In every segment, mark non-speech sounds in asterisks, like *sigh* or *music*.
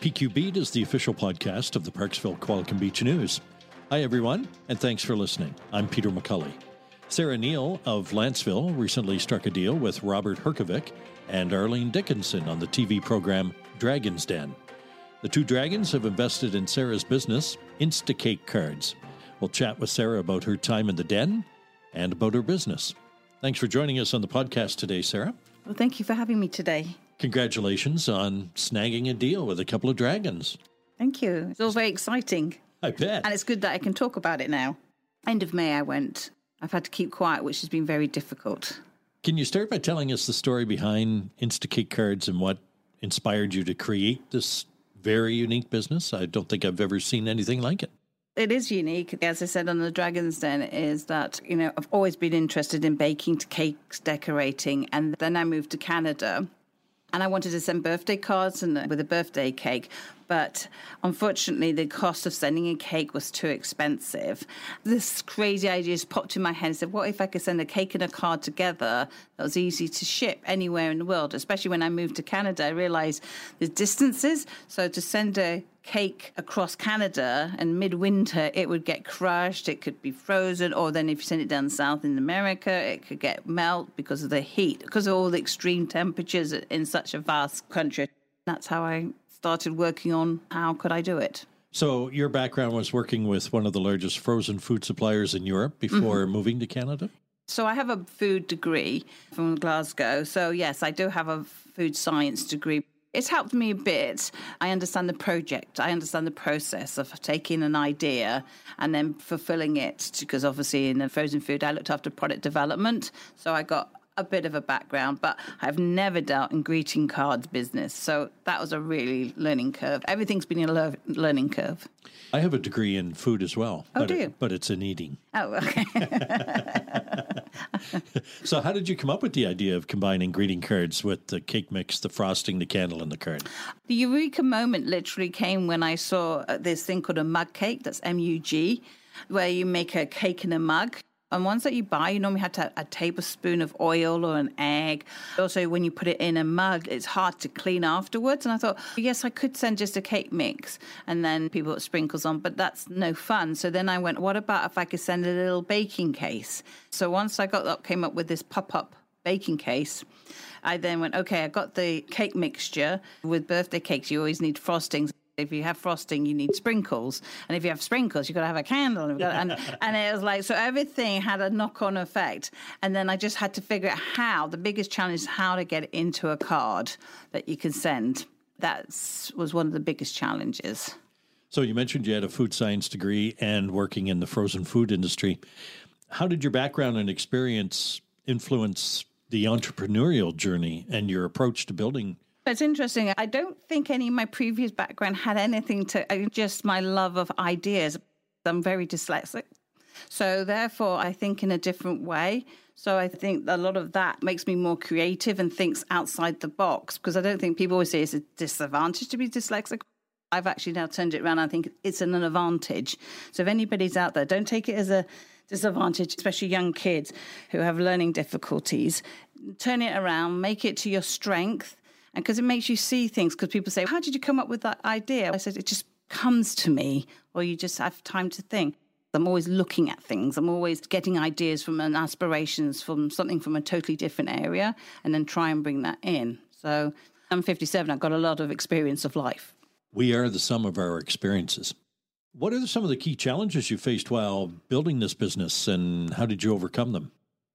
PQ Beat is the official podcast of the Parksville Qualicum Beach News. Hi, everyone, and thanks for listening. I'm Peter McCully. Sarah Neal of Lantzville recently struck a deal with Robert Herjavec and Arlene Dickinson on the TV program Dragon's Den. The two dragons have invested in Sarah's business, Instacake Cards. We'll chat with Sarah about her time in the den and about her business. Thanks for joining us on the podcast today, Sarah. Well, thank you for having me today. Congratulations on snagging a deal with a couple of dragons. Thank you. It's all very exciting. I bet. And it's good that I can talk about it now. End of May, I went. I've had to keep quiet, which has been very difficult. Can you start by telling us the story behind Instacake Cards and what inspired you to create this very unique business? I don't think I've ever seen anything like it. It is unique, as I said on the Dragon's Den, is that, you know, I've always been interested in baking to cakes, decorating, and then I moved to Canada and I wanted to send birthday cards and with a birthday cake, but unfortunately, the cost of sending a cake was too expensive. This crazy idea just popped in my head. I said, "What if I could send a cake and a card together that was easy to ship anywhere in the world?" Especially when I moved to Canada, I realized the distances. So to send a cake across Canada and midwinter it would get crushed, it could be frozen, or then if you send it down south in America, it could get melt because of the heat, because of all the extreme temperatures in such a vast country. That's how I started working on how could I do it. So your background was working with one of the largest frozen food suppliers in Europe before mm-hmm. moving to Canada? So I have a food degree from Glasgow. So yes, I do have a food science degree. It's helped me a bit. I understand the project. I understand the process of taking an idea and then fulfilling it. Because obviously, in the frozen food, I looked after product development. So I got a bit of a background, but I've never dealt in greeting cards business. So that was a really learning curve. Everything's been a le- learning curve. I have a degree in food as well. Oh, but do you? It, but it's in eating. Oh, okay. *laughs* so, how did you come up with the idea of combining greeting cards with the cake mix, the frosting, the candle, and the card? The eureka moment literally came when I saw uh, this thing called a mug cake. That's M U G, where you make a cake in a mug and ones that you buy, you normally have to a tablespoon of oil or an egg. Also, when you put it in a mug, it's hard to clean afterwards. And I thought, yes, I could send just a cake mix and then people put sprinkles on, but that's no fun. So then I went, what about if I could send a little baking case? So once I got up, came up with this pop up baking case. I then went, okay, I got the cake mixture. With birthday cakes, you always need frostings. If you have frosting, you need sprinkles, and if you have sprinkles, you've got to have a candle. And, and, *laughs* and it was like so everything had a knock-on effect. And then I just had to figure out how. The biggest challenge is how to get into a card that you can send. That was one of the biggest challenges. So you mentioned you had a food science degree and working in the frozen food industry. How did your background and experience influence the entrepreneurial journey and your approach to building it's interesting. I don't think any of my previous background had anything to uh, just my love of ideas. I'm very dyslexic. So therefore, I think in a different way. So I think a lot of that makes me more creative and thinks outside the box because I don't think people always say it's a disadvantage to be dyslexic. I've actually now turned it around. I think it's an advantage. So if anybody's out there, don't take it as a disadvantage, especially young kids who have learning difficulties. Turn it around, make it to your strength and because it makes you see things. Because people say, How did you come up with that idea? I said, It just comes to me, or you just have time to think. I'm always looking at things. I'm always getting ideas from and aspirations from something from a totally different area and then try and bring that in. So I'm 57. I've got a lot of experience of life. We are the sum of our experiences. What are some of the key challenges you faced while building this business and how did you overcome them?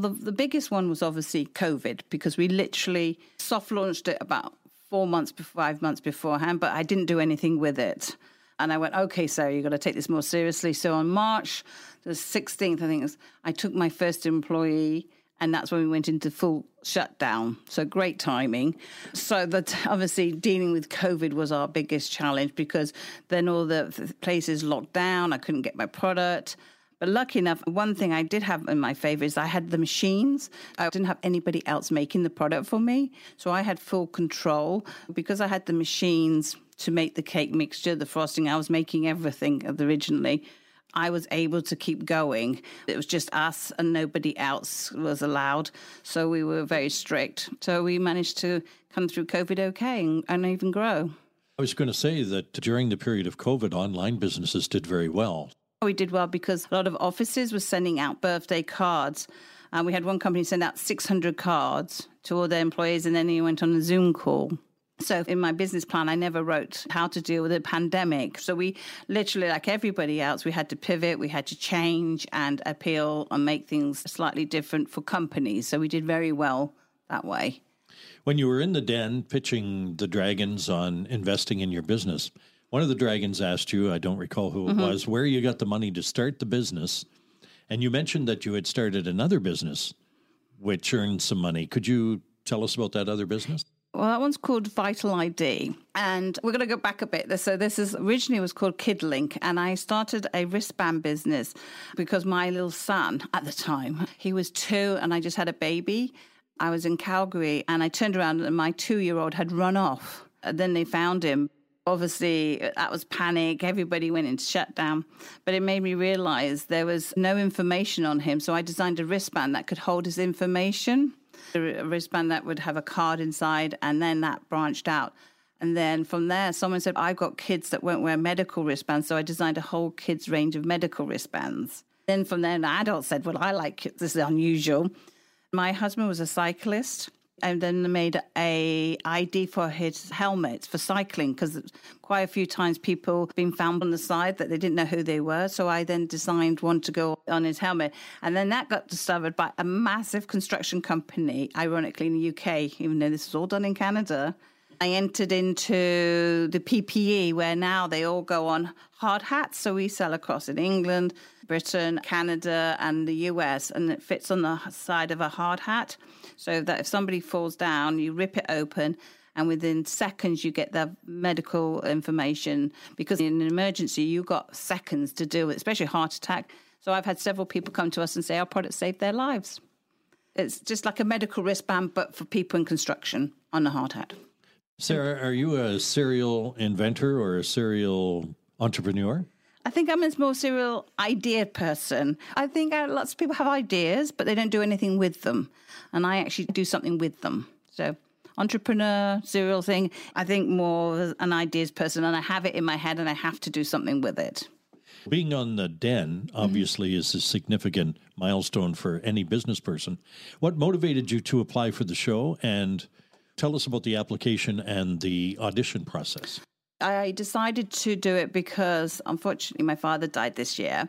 The, the biggest one was obviously COVID because we literally soft launched it about four months, five months beforehand, but I didn't do anything with it. And I went, okay, Sarah, you've got to take this more seriously. So on March the 16th, I think was, I took my first employee and that's when we went into full shutdown. So great timing. So that obviously dealing with COVID was our biggest challenge because then all the places locked down. I couldn't get my product. But lucky enough, one thing I did have in my favor is I had the machines. I didn't have anybody else making the product for me. So I had full control because I had the machines to make the cake mixture, the frosting. I was making everything originally. I was able to keep going. It was just us and nobody else was allowed. So we were very strict. So we managed to come through COVID okay and, and even grow. I was going to say that during the period of COVID, online businesses did very well. We did well because a lot of offices were sending out birthday cards. And we had one company send out 600 cards to all their employees, and then he went on a Zoom call. So in my business plan, I never wrote how to deal with a pandemic. So we literally, like everybody else, we had to pivot, we had to change and appeal and make things slightly different for companies. So we did very well that way. When you were in the den pitching the dragons on investing in your business, one of the dragons asked you, I don't recall who it mm-hmm. was, where you got the money to start the business. And you mentioned that you had started another business which earned some money. Could you tell us about that other business? Well, that one's called Vital ID. And we're going to go back a bit. So this is originally was called KidLink. And I started a wristband business because my little son at the time, he was two and I just had a baby. I was in Calgary and I turned around and my two year old had run off. And then they found him. Obviously, uh, that was panic. Everybody went into shutdown. But it made me realize there was no information on him. So I designed a wristband that could hold his information a wristband that would have a card inside, and then that branched out. And then from there, someone said, I've got kids that won't wear medical wristbands. So I designed a whole kids range of medical wristbands. Then from there, an adult said, Well, I like it. This is unusual. My husband was a cyclist and then made a ID for his helmets for cycling because quite a few times people been found on the side that they didn't know who they were. So I then designed one to go on his helmet, and then that got discovered by a massive construction company, ironically in the UK, even though this was all done in Canada. I entered into the PPE where now they all go on hard hats. So we sell across in England, Britain, Canada, and the US, and it fits on the side of a hard hat so that if somebody falls down, you rip it open and within seconds you get the medical information because in an emergency you've got seconds to deal with, especially heart attack. So I've had several people come to us and say our product saved their lives. It's just like a medical wristband, but for people in construction on a hard hat. Sarah, are you a serial inventor or a serial entrepreneur? I think I'm a more serial idea person. I think uh, lots of people have ideas, but they don't do anything with them. And I actually do something with them. So, entrepreneur, serial thing, I think more an ideas person. And I have it in my head and I have to do something with it. Being on the den mm-hmm. obviously mm-hmm. is a significant milestone for any business person. What motivated you to apply for the show? And tell us about the application and the audition process. I decided to do it because unfortunately my father died this year.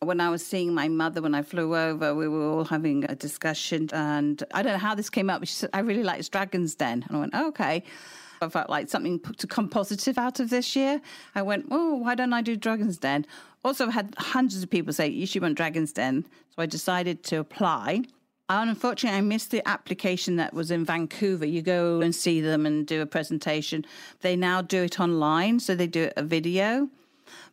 When I was seeing my mother when I flew over, we were all having a discussion and I don't know how this came up, she said, I really liked Dragon's Den. And I went, oh, okay. I felt like something to come positive out of this year. I went, oh, why don't I do Dragon's Den? Also, I've had hundreds of people say, you should want Dragon's Den. So I decided to apply. Unfortunately, I missed the application that was in Vancouver. You go and see them and do a presentation. They now do it online, so they do a video.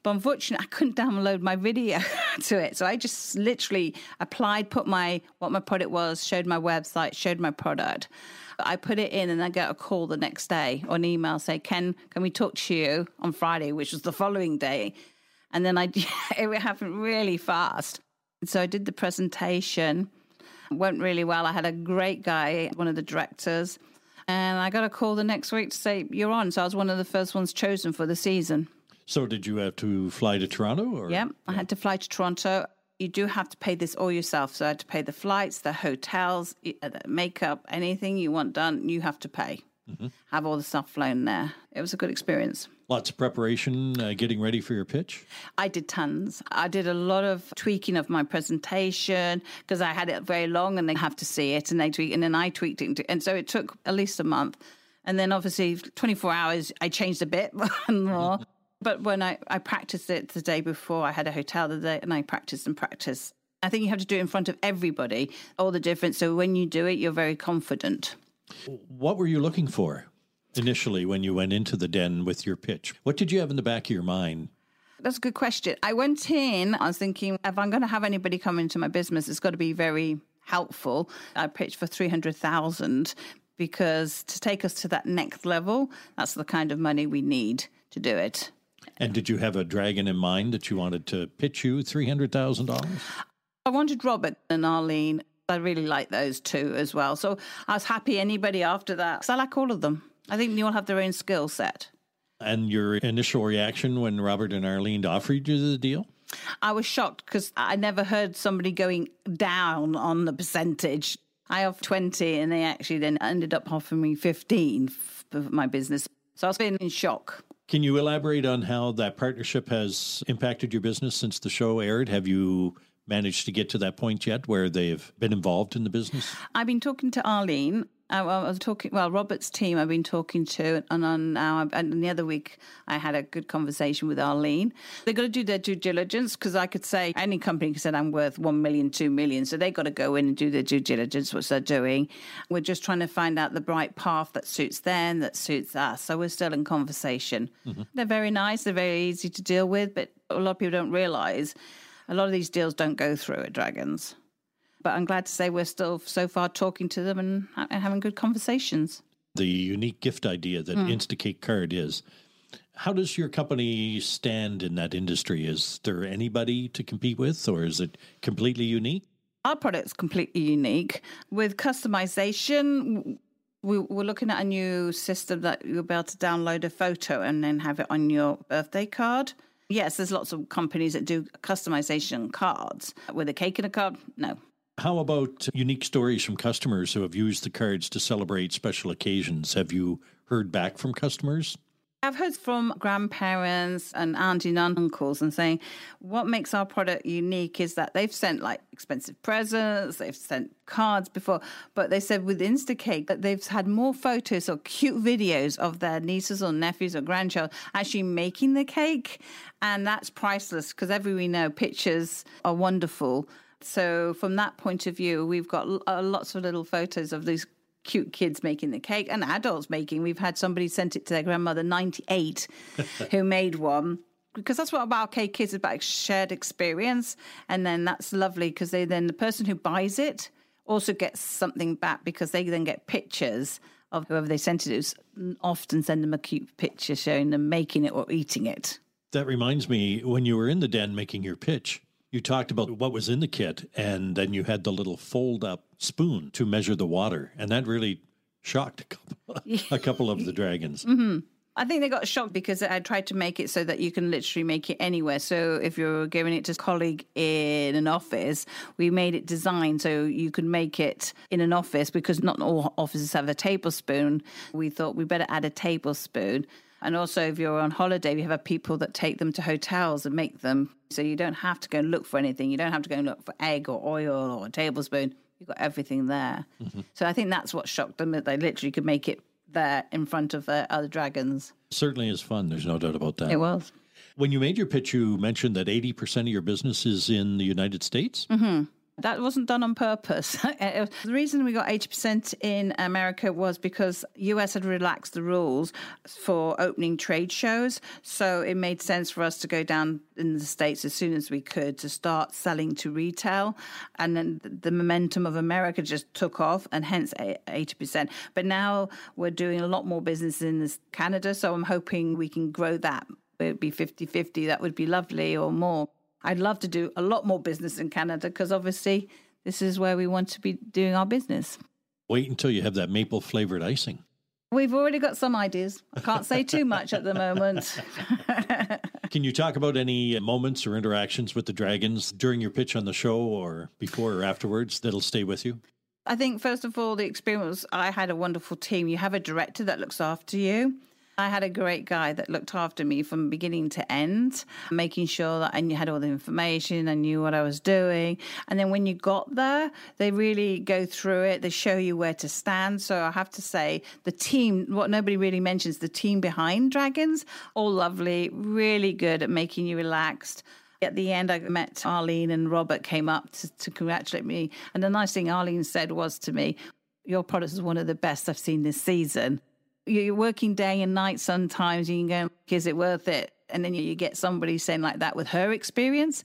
But unfortunately, *laughs* I couldn't download my video *laughs* to it. So I just literally applied, put my what my product was, showed my website, showed my product. I put it in and I got a call the next day or an email say, Ken, can we talk to you on Friday, which was the following day? And then I *laughs* it happened really fast. So I did the presentation Went really well. I had a great guy, one of the directors, and I got a call the next week to say, You're on. So I was one of the first ones chosen for the season. So did you have to fly to Toronto? Or? Yeah, I had to fly to Toronto. You do have to pay this all yourself. So I had to pay the flights, the hotels, the makeup, anything you want done, you have to pay. Mm-hmm. Have all the stuff flown there. It was a good experience. Lots of preparation, uh, getting ready for your pitch? I did tons. I did a lot of tweaking of my presentation because I had it very long and they have to see it and they tweak and then I tweaked it. And so it took at least a month. And then obviously 24 hours, I changed a bit *laughs* more. but when I, I practiced it the day before, I had a hotel the day and I practiced and practiced. I think you have to do it in front of everybody, all the difference. So when you do it, you're very confident. What were you looking for initially when you went into the den with your pitch? What did you have in the back of your mind? That's a good question. I went in, I was thinking, if I'm going to have anybody come into my business, it's got to be very helpful. I pitched for 300,000 because to take us to that next level, that's the kind of money we need to do it. And did you have a dragon in mind that you wanted to pitch you $300,000? I wanted Robert and Arlene. I really like those two as well. So I was happy anybody after that because I like all of them. I think they all have their own skill set. And your initial reaction when Robert and Arlene offered you the deal? I was shocked because I never heard somebody going down on the percentage. I offered 20 and they actually then ended up offering me 15 for my business. So I was been in shock. Can you elaborate on how that partnership has impacted your business since the show aired? Have you managed to get to that point yet where they've been involved in the business? I've been talking to Arlene I, was talking, well, Robert's team I've been talking to, and on now, and the other week I had a good conversation with Arlene. They've got to do their due diligence because I could say any company said I'm worth one million, two million, so they've got to go in and do their due diligence, which they're doing. We're just trying to find out the bright path that suits them, that suits us. So we're still in conversation. Mm-hmm. They're very nice, they're very easy to deal with, but a lot of people don't realize a lot of these deals don't go through at Dragons. But I'm glad to say we're still so far talking to them and, and having good conversations. The unique gift idea that mm. Instacake Card is. How does your company stand in that industry? Is there anybody to compete with, or is it completely unique? Our product's completely unique. With customization, we, we're looking at a new system that you'll be able to download a photo and then have it on your birthday card. Yes, there's lots of companies that do customization cards. With a cake in a card, no. How about unique stories from customers who have used the cards to celebrate special occasions? Have you heard back from customers? I've heard from grandparents and aunties and uncles and saying what makes our product unique is that they've sent like expensive presents, they've sent cards before, but they said with Instacake that they've had more photos or cute videos of their nieces or nephews or grandchildren actually making the cake. And that's priceless because every we know pictures are wonderful. So, from that point of view, we've got uh, lots of little photos of these cute kids making the cake and adults making. We've had somebody sent it to their grandmother, 98, *laughs* who made one. Because that's what about cake kids is about shared experience. And then that's lovely because they then the person who buys it also gets something back because they then get pictures of whoever they sent it to. Often send them a cute picture showing them making it or eating it. That reminds me when you were in the den making your pitch, you talked about what was in the kit, and then you had the little fold up spoon to measure the water. And that really shocked a couple, *laughs* a couple of the dragons. Mm-hmm. I think they got shocked because I tried to make it so that you can literally make it anywhere. So if you're giving it to a colleague in an office, we made it designed so you can make it in an office because not all offices have a tablespoon. We thought we better add a tablespoon. And also, if you're on holiday, we have people that take them to hotels and make them. So you don't have to go and look for anything. You don't have to go and look for egg or oil or a tablespoon. You've got everything there. Mm-hmm. So I think that's what shocked them that they literally could make it there in front of the other dragons. Certainly is fun. There's no doubt about that. It was. When you made your pitch, you mentioned that 80% of your business is in the United States. Mm-hmm. That wasn't done on purpose. *laughs* Eh, eh, the reason we got 80% in America was because US had relaxed the rules for opening trade shows. So it made sense for us to go down in the States as soon as we could to start selling to retail. And then the momentum of America just took off and hence 80%. But now we're doing a lot more business in Canada. So I'm hoping we can grow that. It would be 50 50. That would be lovely or more. I'd love to do a lot more business in Canada because obviously this is where we want to be doing our business. Wait until you have that maple flavored icing. We've already got some ideas. I can't say too much at the moment. *laughs* Can you talk about any moments or interactions with the dragons during your pitch on the show or before or afterwards that'll stay with you? I think, first of all, the experience I had a wonderful team. You have a director that looks after you. I had a great guy that looked after me from beginning to end, making sure that I had all the information, I knew what I was doing. And then when you got there, they really go through it, they show you where to stand. So I have to say, the team, what nobody really mentions, the team behind Dragons, all lovely, really good at making you relaxed. At the end, I met Arlene and Robert came up to, to congratulate me. And the nice thing Arlene said was to me, Your product is one of the best I've seen this season. You're working day and night sometimes. You can go, Is it worth it? And then you get somebody saying like that with her experience.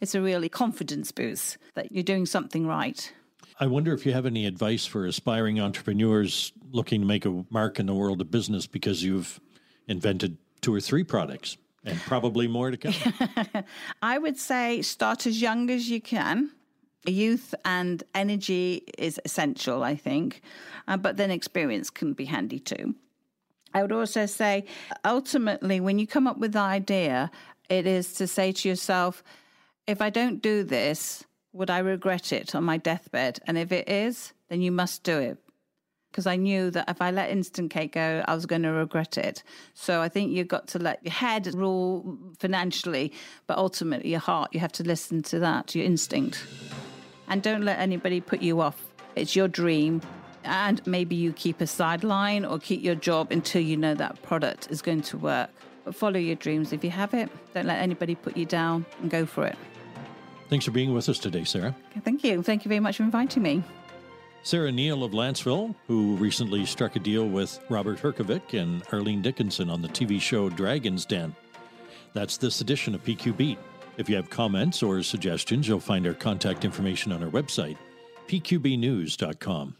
It's a really confidence boost that you're doing something right. I wonder if you have any advice for aspiring entrepreneurs looking to make a mark in the world of business because you've invented two or three products and probably more to come. *laughs* I would say start as young as you can. Youth and energy is essential, I think, uh, but then experience can be handy too. I would also say, ultimately, when you come up with the idea, it is to say to yourself, if I don't do this, would I regret it on my deathbed? And if it is, then you must do it because I knew that if I let Instacake go, I was going to regret it. So I think you've got to let your head rule financially, but ultimately your heart, you have to listen to that, your instinct. And don't let anybody put you off. It's your dream. And maybe you keep a sideline or keep your job until you know that product is going to work. But follow your dreams. If you have it, don't let anybody put you down and go for it. Thanks for being with us today, Sarah. Thank you. Thank you very much for inviting me. Sarah Neal of Lantzville, who recently struck a deal with Robert Herjavec and Arlene Dickinson on the TV show Dragon's Den. That's this edition of PQ Beat. If you have comments or suggestions, you'll find our contact information on our website, pqbnews.com.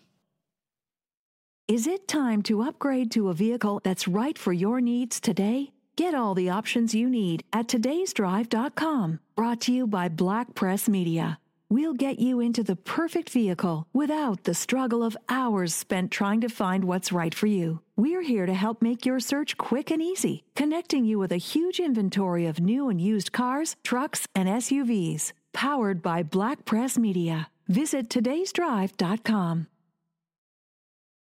Is it time to upgrade to a vehicle that's right for your needs today? Get all the options you need at today'sdrive.com. Brought to you by Black Press Media. We'll get you into the perfect vehicle without the struggle of hours spent trying to find what's right for you. We're here to help make your search quick and easy, connecting you with a huge inventory of new and used cars, trucks, and SUVs. Powered by Black Press Media. Visit today'sdrive.com.